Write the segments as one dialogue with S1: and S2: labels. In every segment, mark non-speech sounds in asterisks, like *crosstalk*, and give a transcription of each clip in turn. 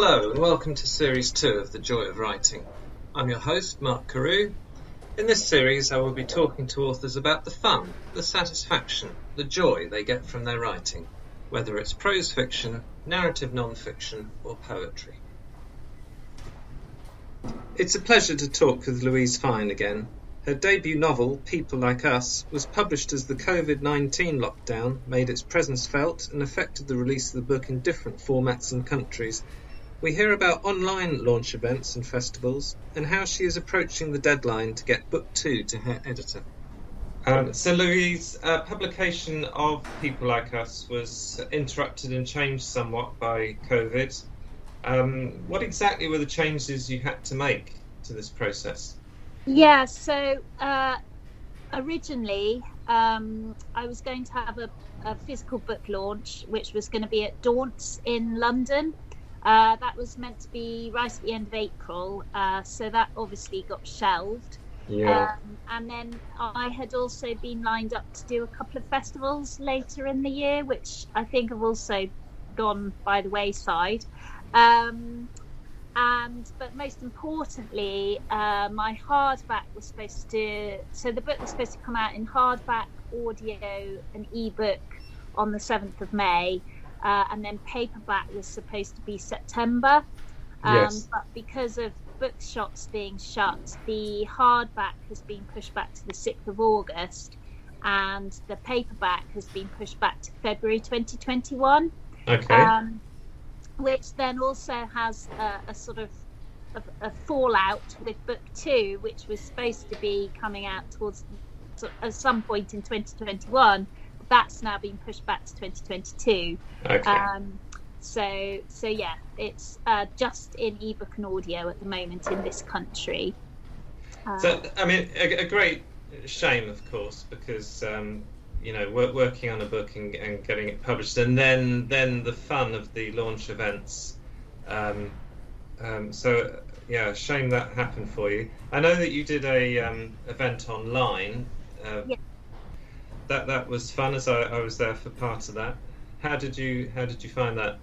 S1: Hello and welcome to Series 2 of The Joy of Writing. I'm your host, Mark Carew. In this series, I will be talking to authors about the fun, the satisfaction, the joy they get from their writing, whether it's prose fiction, narrative non-fiction, or poetry. It's a pleasure to talk with Louise Fein again. Her debut novel, People Like Us, was published as the COVID 19 lockdown made its presence felt and affected the release of the book in different formats and countries, we hear about online launch events and festivals and how she is approaching the deadline to get book two to her editor. Um, so, Louise, uh, publication of People Like Us was interrupted and changed somewhat by COVID. Um, what exactly were the changes you had to make to this process?
S2: Yeah, so uh, originally um, I was going to have a, a, physical book launch, which was going to be at Daunts in London. Uh, that was meant to be right at the end of April, uh, so that obviously got shelved.
S1: Yeah.
S2: Um, and then I had also been lined up to do a couple of festivals later in the year, which I think have also gone by the wayside. Um, and but most importantly, uh, my hardback was supposed to. So the book was supposed to come out in hardback, audio, and ebook on the seventh of May uh, and then paperback was supposed to be September.
S1: Um, yes.
S2: But because of bookshops being shut, the hardback has been pushed back to the 6th of August, and the paperback has been pushed back to February 2021.
S1: Okay.
S2: Um, which then also has a, a sort of a, a, fallout with book two, which was supposed to be coming out towards at some point in 2021 that's now been pushed back to 2022.
S1: Okay.
S2: Um, so so yeah, it's uh, just in ebook and audio at the moment in this country.
S1: Uh, so I mean, a, a, great shame, of course, because um, you know work, working on a book and, and, getting it published, and then then the fun of the launch events. Um, um, so yeah, shame that happened for you. I know that you did a um, event online. Uh,
S2: yeah
S1: that that was fun as I, I was there for part of that. How did you how did you find that?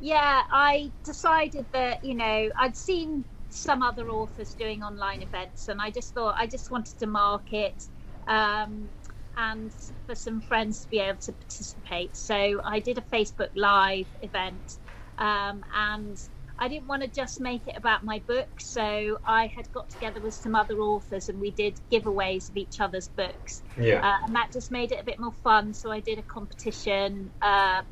S2: Yeah, I decided that you know I'd seen some other authors doing online events, and I just thought I just wanted to market um, and for some friends to be able to participate. So I did a Facebook Live event, um, and I didn't want to just make it about my book, so I had got together with some other authors and we did giveaways of each other's books.
S1: Yeah.
S2: Uh, and that just made it a bit more fun. So I did a competition uh,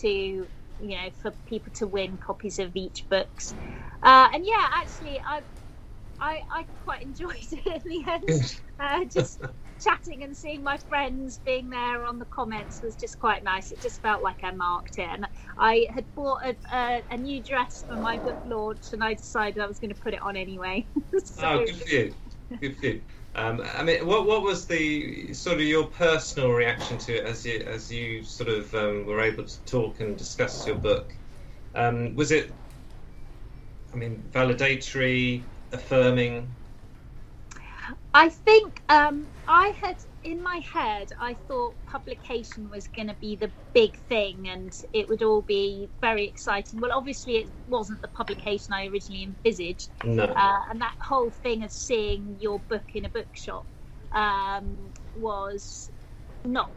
S2: to, you know, for people to win copies of each books. Uh, and yeah, actually, I, I, I quite *laughs* enjoyed it in the end. Uh, just chatting and seeing my friends being there on the comments was just quite nice. It just felt like I marked it. And I had bought a, a, a new dress for my book launch, and I decided I was going to put it on anyway. *laughs*
S1: so, oh, good for you. Good for you. Um, I mean, what what was the sort of your personal reaction to it as you as you sort of um, were able to talk and discuss your book? Um, was it, I mean, validatory, affirming?
S2: I think um, I had in my head, I thought publication was going to be the big thing and it would all be very exciting. Well, obviously, it wasn't the publication I originally envisaged.
S1: No.
S2: Uh, and that whole thing of seeing your book in a bookshop um, was not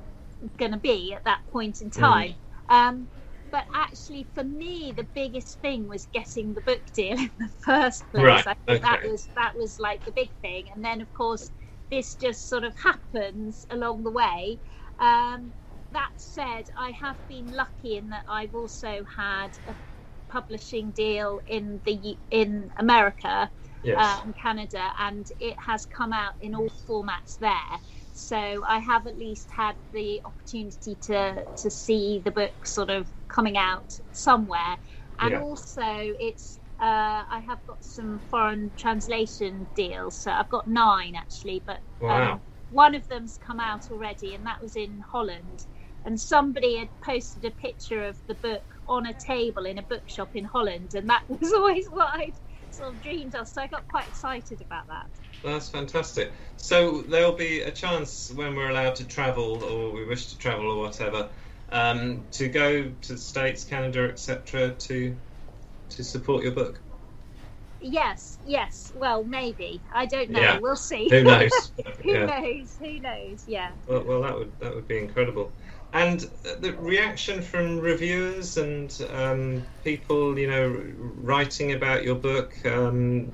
S2: going to be at that point in time. Mm. Um, but actually, for me, the biggest thing was getting the book deal in the first place.
S1: Right.
S2: I think
S1: okay.
S2: that was that was like the big thing, and then of course this just sort of happens along the way. Um, that said, I have been lucky in that I've also had a publishing deal in the in America
S1: yes.
S2: uh, and Canada, and it has come out in all formats there. So I have at least had the opportunity to to see the book sort of coming out somewhere, and
S1: yeah.
S2: also it's uh, I have got some foreign translation deals. So I've got nine actually, but
S1: wow.
S2: um, one of them's come out already, and that was in Holland. And somebody had posted a picture of the book on a table in a bookshop in Holland, and that *laughs* was always what I'd sort of dreamed of. So I got quite excited about that.
S1: That's fantastic. So there'll be a chance when we're allowed to travel, or we wish to travel, or whatever, um, to go to the States, Canada, etc., to to support your book?
S2: Yes, yes. Well, maybe. I don't know.
S1: Yeah.
S2: We'll see.
S1: Who knows? *laughs*
S2: Who
S1: Yeah.
S2: knows? Who knows? Yeah.
S1: Well, well, that would that would be incredible. And uh, the reaction from reviewers and um, people, you know, writing about your book. Um,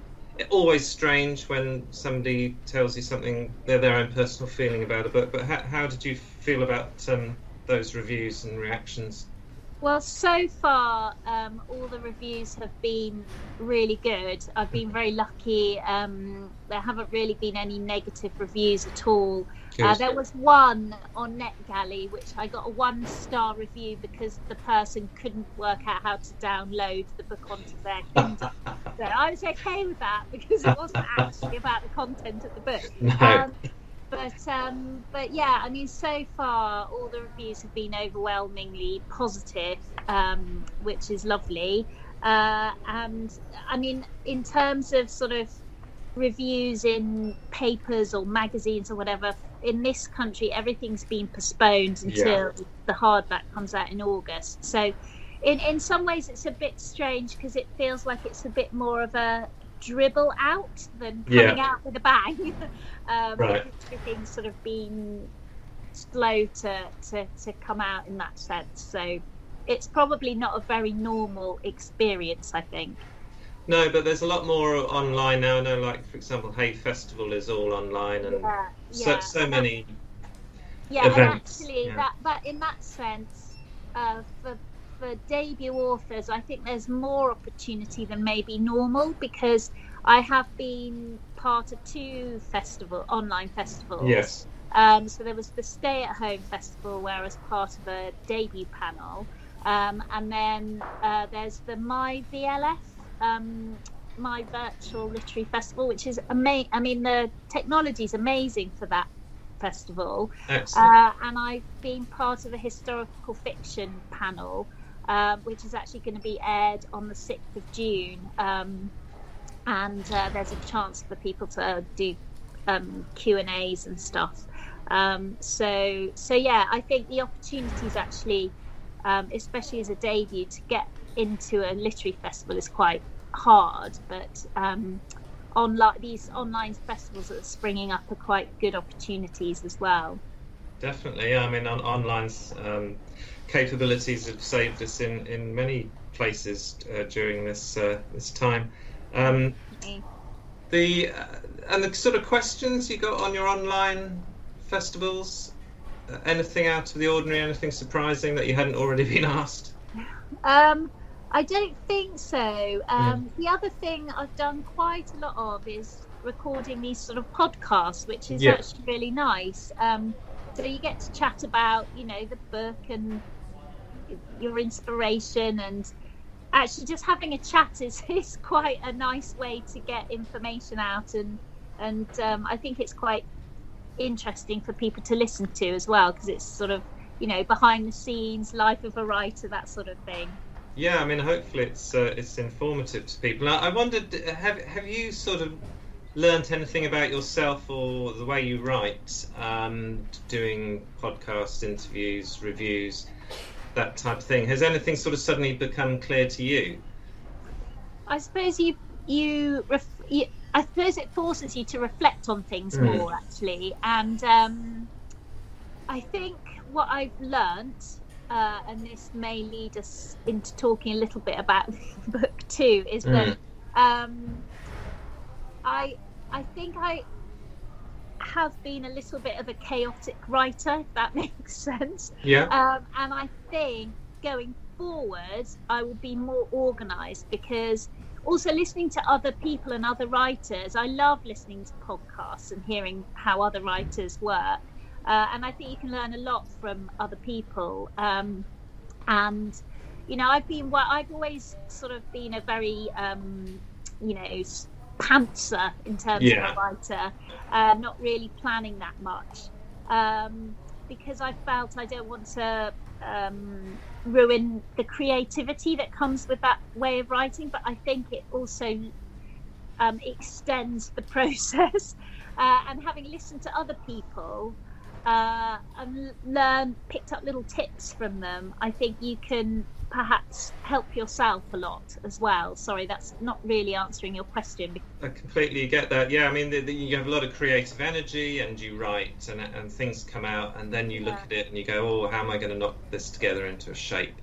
S1: always strange when somebody tells you something their their own personal feeling about a book. But how, how did you feel about um, those reviews and reactions?
S2: Well, so far, um, all the reviews have been really good. I've been very lucky. Um, there haven't really been any negative reviews at all. Uh, there was one on NetGalley, which I got a one star review because the person couldn't work out how to download the book onto their *laughs* Kindle. so I was okay with that because it wasn't actually about the content of the book. *laughs*
S1: No.
S2: Um, but um, but yeah, I mean, so far all the reviews have been overwhelmingly positive, um, which is lovely. Uh, and I mean, in terms of sort of reviews in papers or magazines or whatever, in this country everything's been postponed until
S1: Yeah.
S2: the hardback comes out in August. So, in in some ways, it's a bit strange because it feels like it's a bit more of a dribble out than coming
S1: Yeah.
S2: out with a bang. *laughs* um,
S1: Right.
S2: Everything's sort of been slow to, to, to come out in that sense. So it's probably not a very normal experience, I think.
S1: No, but there's a lot more online now. I know, like for example, Hay Festival is all online, and
S2: Yeah,
S1: so
S2: yeah.
S1: so many.
S2: Yeah, and actually,
S1: yeah.
S2: that, that in that sense, uh, for for debut authors, I think there's more opportunity than maybe normal because I have been part of two festival online festivals.
S1: Yes.
S2: Um, so there was the Stay at Home Festival, where I was part of a debut panel, um, and then uh, there's the My VLF, um, My Virtual Literary Festival, which is amazing. I mean, the technology is amazing for that festival, uh, and I've been part of a historical fiction panel, um, which is actually going to be aired on the 6th of June. Um, and uh, there's a chance for people to do um, Q and A's and stuff. Um, so, so yeah, I think the opportunities actually, um, especially as a debut, to get into a literary festival is quite hard. But um, online, these online festivals that are springing up are quite good opportunities as well.
S1: Definitely, yeah. I mean, on, online's um, capabilities have saved us in, in many places uh, during this uh, this time. Um, the uh, and the sort of questions you got on your online festivals. Uh, anything out of the ordinary? Anything surprising that you hadn't already *laughs* been asked?
S2: Um, I don't think so. Um, The other thing I've done quite a lot of is recording these sort of podcasts, which is
S1: Yeah.
S2: actually really nice. Um, so you get to chat about, you know, the book and your inspiration, and actually just having a chat is, *laughs* is quite a nice way to get information out, and and um, I think it's quite interesting for people to listen to as well because it's sort of you know behind the scenes life of a writer that sort of thing
S1: Yeah, I mean, hopefully it's uh, it's informative to people. Now, I wondered, have have you sort of learnt anything about yourself or the way you write, um, doing podcasts, interviews, reviews, that type of thing? Has anything sort of suddenly become clear to you?
S2: i suppose you you, ref- you i suppose it forces you to reflect on things
S1: Mm.
S2: more actually and um, i think what i've learnt uh, and this may lead us into talking a little bit about the *laughs* book too is that um, I I think I have been a little bit of a chaotic writer, if that *laughs* makes sense.
S1: Yeah.
S2: Um, and I think going forward, I will be more organised because also listening to other people and other writers, I love listening to podcasts and hearing how other writers work. Uh, and I think you can learn a lot from other people. Um, and you know, I've been well, I've always sort of been a very um, you know pantser in terms
S1: Yeah.
S2: of a writer, uh, not really planning that much um, because I felt I don't want to um, ruin the creativity that comes with that way of writing. But I think it also um, extends the *laughs* process. Uh, and having listened to other people, uh, and learned, picked up little tips from them, I think you can perhaps help yourself a lot as well. Sorry, that's not really answering your question.
S1: I completely get that. Yeah, I mean, the, the, you have a lot of creative energy and you write and, and things come out, and then you look at it and you go, oh, how am I going to knock this together into a shape?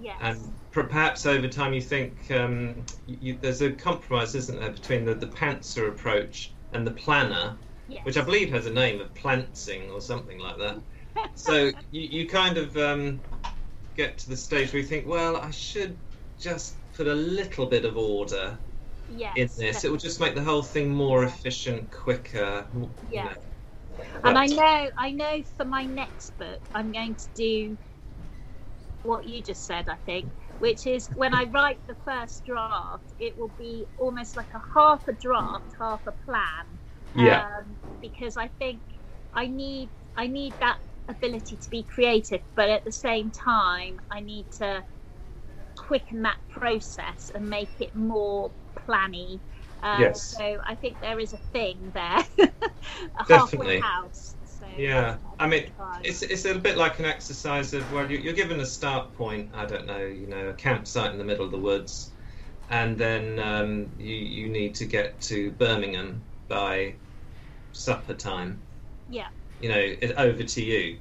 S2: Yes.
S1: And perhaps over time you think um, you, there's a compromise, isn't there, between the, the pantser approach and the planner,
S2: yes.
S1: which I believe has a name of plantsing or something like that. *laughs* so you, you kind of um, get to the stage where you think, well, I should just put a little bit of order
S2: yes,
S1: in this. It will just make the whole thing more efficient, quicker.
S2: Yeah.
S1: You know.
S2: And I know, I know for my next book, I'm going to do what you just said. I think, which is when I write the first draft, it will be almost like a half a draft, half a plan.
S1: Yeah.
S2: Um, because I think I need, I need that ability to be creative, but at the same time, I need to quicken that process and make it more planny. Um,
S1: Yes.
S2: So I think there is a thing there, *laughs* a
S1: Definitely.
S2: halfway house. So,
S1: Yeah, I mean. It's, it's a bit like an exercise of well, you- you're given a start point. I don't know, you know, a campsite in the middle of the woods, and then um, you you need to get to Birmingham by supper time.
S2: yeah,
S1: You know, it, over to you,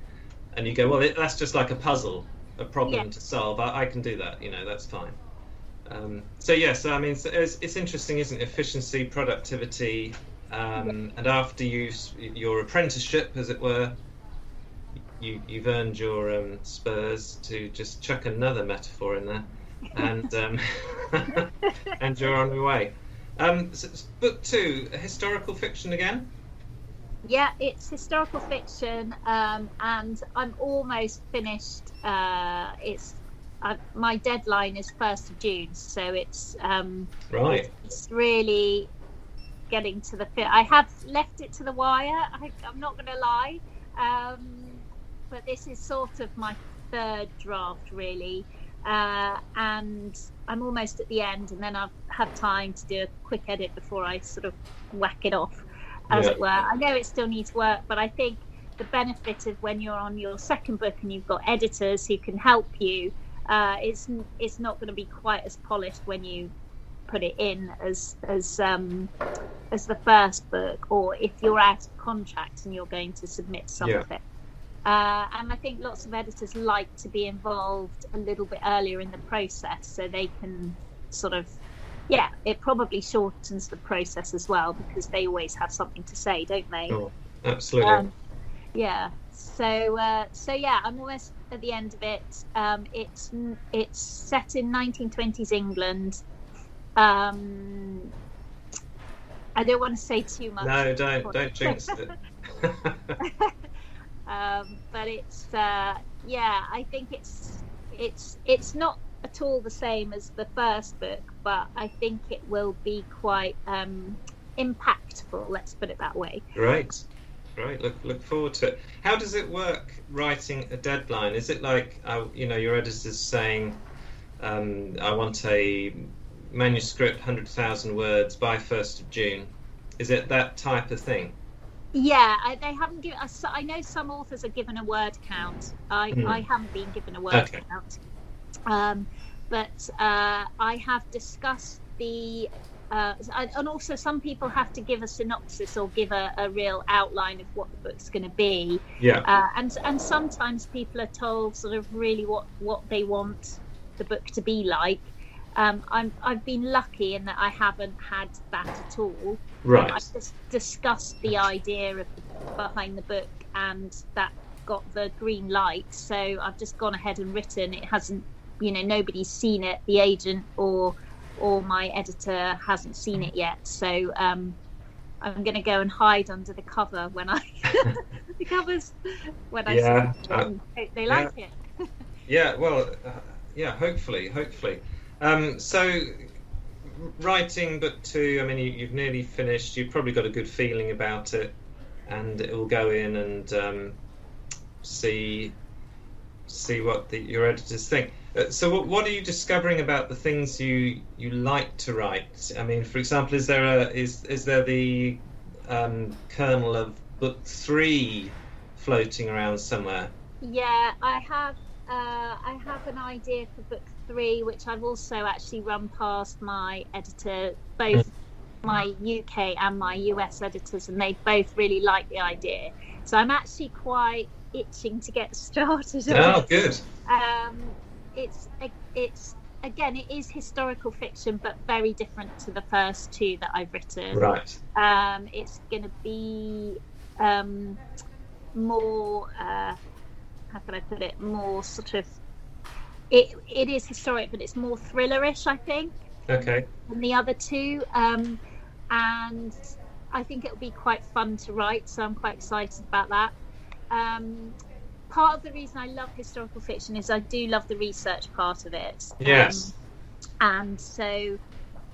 S1: and you go, well, it, that's just like a puzzle, a problem
S2: Yeah.
S1: to solve. I, I can do that. You know, that's fine. Um, so yes, I mean, so it's, it's interesting, isn't it? Efficiency, productivity, um, and after you your apprenticeship, as it were, you you've earned your um, spurs to just chuck another metaphor in there, and *laughs* um, *laughs* and you're on your way. Um, so, book two, historical fiction again.
S2: Yeah. It's historical fiction, um, and I'm almost finished. Uh, it's uh, my deadline is first of June, so it's um,
S1: Right.
S2: it's really getting to the fit. I have left it to the wire. I, I'm not going to lie, um, but this is sort of my third draft, really, uh, and I'm almost at the end, and then I've had time to do a quick edit before I sort of whack it off, as
S1: Yeah.
S2: it were. I know it still needs work, but I think the benefit of when you're on your second book and you've got editors who can help you, uh, it's it's not going to be quite as polished when you put it in as as um, as the first book, or if you're out of contract and you're going to submit some
S1: Yeah.
S2: of it. Uh, and I think lots of editors like to be involved a little bit earlier in the process, so they can sort of, yeah, it probably shortens the process as well because they always have something to say, don't they?
S1: Oh, absolutely.
S2: Um, yeah. So uh, so yeah, I'm almost at the end of it. Um, it's it's set in 1920s England. Um, I don't want to say too much.
S1: no, don't don't *laughs* jinx it. *laughs*
S2: um, but it's uh, yeah, I think it's it's it's not at all the same as the first book, but I think it will be quite um, impactful. Let's put it that way.
S1: Great, great. Look look forward to it. How does it work? Writing a deadline? Is it like uh, you know your editor's saying, um, "I want a manuscript, hundred thousand words by first of June"? Is it that type of thing?
S2: Yeah, I, they haven't given. I know some authors are given a word count. I,
S1: Hmm.
S2: I haven't been given a word
S1: Okay.
S2: count. Um, but uh, I have discussed the. Uh, and also, some people have to give a synopsis or give a, a real outline of what the book's going to be.
S1: Yeah.
S2: Uh, and and sometimes people are told sort of really what what they want the book to be like. Um, I'm I've been lucky in that I haven't had that at all.
S1: Right.
S2: I've just discussed the idea of behind the book, and that got the green light. So I've just gone ahead and written. It hasn't, you know, nobody's seen it. The agent or or my editor hasn't seen it yet. So um, I'm going to go and hide under the cover when I *laughs* the covers when I
S1: Yeah,
S2: see them. They- they like it. *laughs*
S1: Yeah, well, uh, yeah, hopefully, hopefully. Um, so, writing book two, I mean, you, you've nearly finished. You've probably got a good feeling about it, and it will go in and um, see see what the, your editors think. Uh, so, what, what are you discovering about the things you you like to write? I mean, for example, is there a is is there the um, kernel of book three floating around somewhere.
S2: Yeah, I have. Uh, I have an idea for book three, which I've also actually run past my editor, both my UK and my US editors, and they both really like the idea. So I'm actually quite itching to get *laughs* started.
S1: Oh, good.
S2: Um, it's it's again, it is historical fiction, but very different to the first two that I've written.
S1: Right.
S2: Um, it's going to be um, more. Uh, how can I put it? More sort of. It it is historic, but it's more thrillerish, I think.
S1: Okay.
S2: Than the other two, um, and I think it'll be quite fun to write. So I'm quite excited about that. Part of the reason I love historical fiction is I do love the research part of it.
S1: Yes.
S2: Um, and so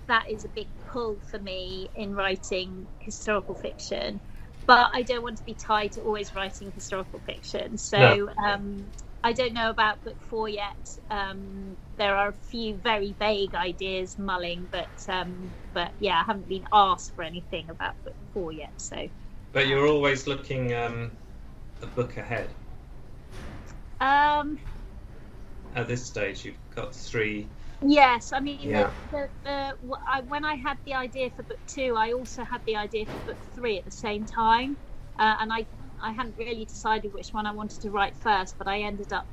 S2: that is a big pull for me in writing historical fiction. But I don't want to be tied to always writing historical fiction. So
S1: No.
S2: um, I don't know about book four yet. Um, there are a few very vague ideas mulling, but um, but yeah, I haven't been asked for anything about book four yet. So
S1: But you're always looking um, a book ahead.
S2: Um,
S1: At this stage, you've got three.
S2: Yes, I mean,
S1: Yeah.
S2: the, the, the, I, when I had the idea for book two, I also had the idea for book three at the same time, uh, and I I hadn't really decided which one I wanted to write first, but I ended up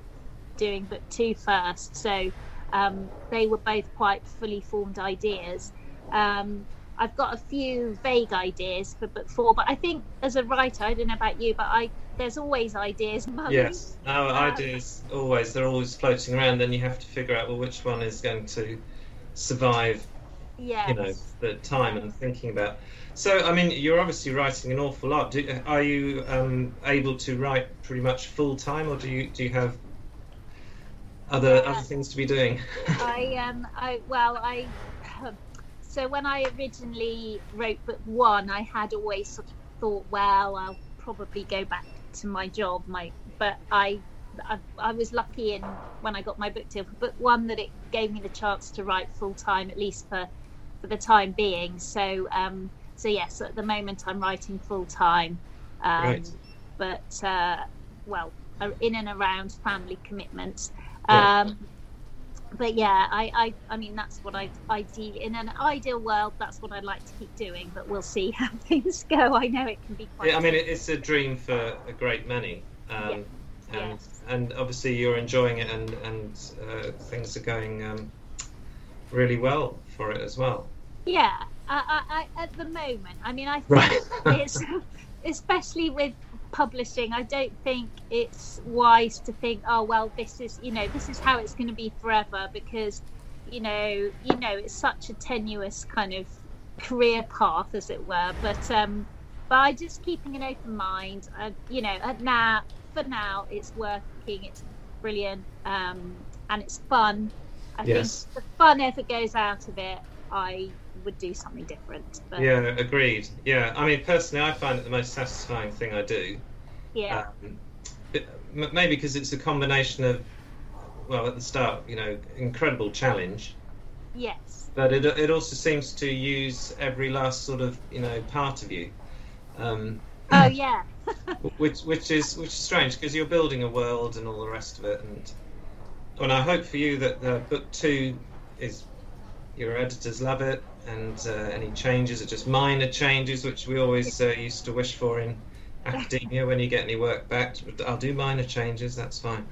S2: doing book two first. So um, they were both quite fully formed ideas. Um, I've got a few vague ideas for book four, but I think as a writer, I don't know about you, but I there's always ideas.
S1: Yes. Our
S2: Um,
S1: ideas always they're always floating around. Then you have to figure out well which one is going to survive.
S2: Yes.
S1: You know the time and thinking about. So I mean, you're obviously writing an awful lot. Do, are you um, able to write pretty much full time, or do you do you have other
S2: Uh,
S1: other things to be doing? *laughs*
S2: I um I well I so when I originally wrote book one, I had always sort of thought, well, I'll probably go back to my job, my but I. I, I was lucky in when I got my book deal for book one that it gave me the chance to write full time at least for for the time being. So um, so yes, at the moment I'm writing full time, um,
S1: Right.
S2: but uh, well in and around family commitments. Um, but yeah, I, I, I mean, that's what I, ideal in an ideal world, that's what I'd like to keep doing. But we'll see *laughs* how things go. I know it can be quite.
S1: Yeah, I mean, it's a dream for a great many. Um, and,
S2: Yes.
S1: and obviously you're enjoying it and, and uh, things are going um, really well for it as well.
S2: yeah. I, I, I, at the moment, I mean, I think
S1: Right. *laughs*
S2: it's especially with publishing. I don't think it's wise to think, oh well, this is you know this is how it's going to be forever because you know you know it's such a tenuous kind of career path as it were. But um, by just keeping an open mind, uh, you know, at now for now it's working. It's brilliant um, and it's fun. I
S1: Yes.
S2: think the fun ever goes out of it. I would do something different. But
S1: Yeah, agreed. Yeah, I mean, personally, I find it the most satisfying thing I do.
S2: yeah.
S1: Um, maybe because it's a combination of, well, at the start, you know, incredible challenge,
S2: yes.
S1: but it, it also seems to use every last sort of, you know, part of you. Um,
S2: Oh yeah. *laughs*
S1: which which is which is strange because you're building a world and all the rest of it and and I hope for you that uh, book two is your editors love it and uh, any changes are just minor changes which we always uh, used to wish for in academia when you get any work back I'll do minor changes that's fine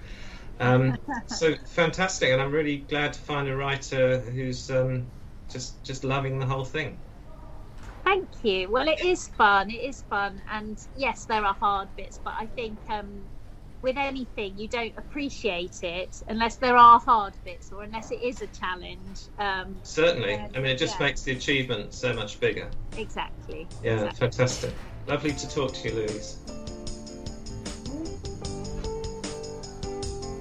S1: um, so fantastic and I'm really glad to find a writer who's um, just just loving the whole thing
S2: Thank you. Well, it is fun. It is fun, and yes, there are hard bits, but I think um, with anything, you don't appreciate it unless there are hard bits or unless it is a challenge. Um,
S1: certainly
S2: Yeah,
S1: I mean it just
S2: yeah.
S1: makes the achievement so much bigger
S2: exactly.
S1: Yeah,
S2: exactly.
S1: fantastic. Lovely to talk to you, Louise.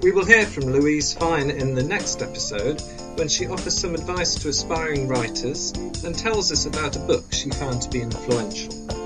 S1: We will hear from Louise Fein in the next episode when she offers some advice to aspiring writers and tells us about a book she found to be influential.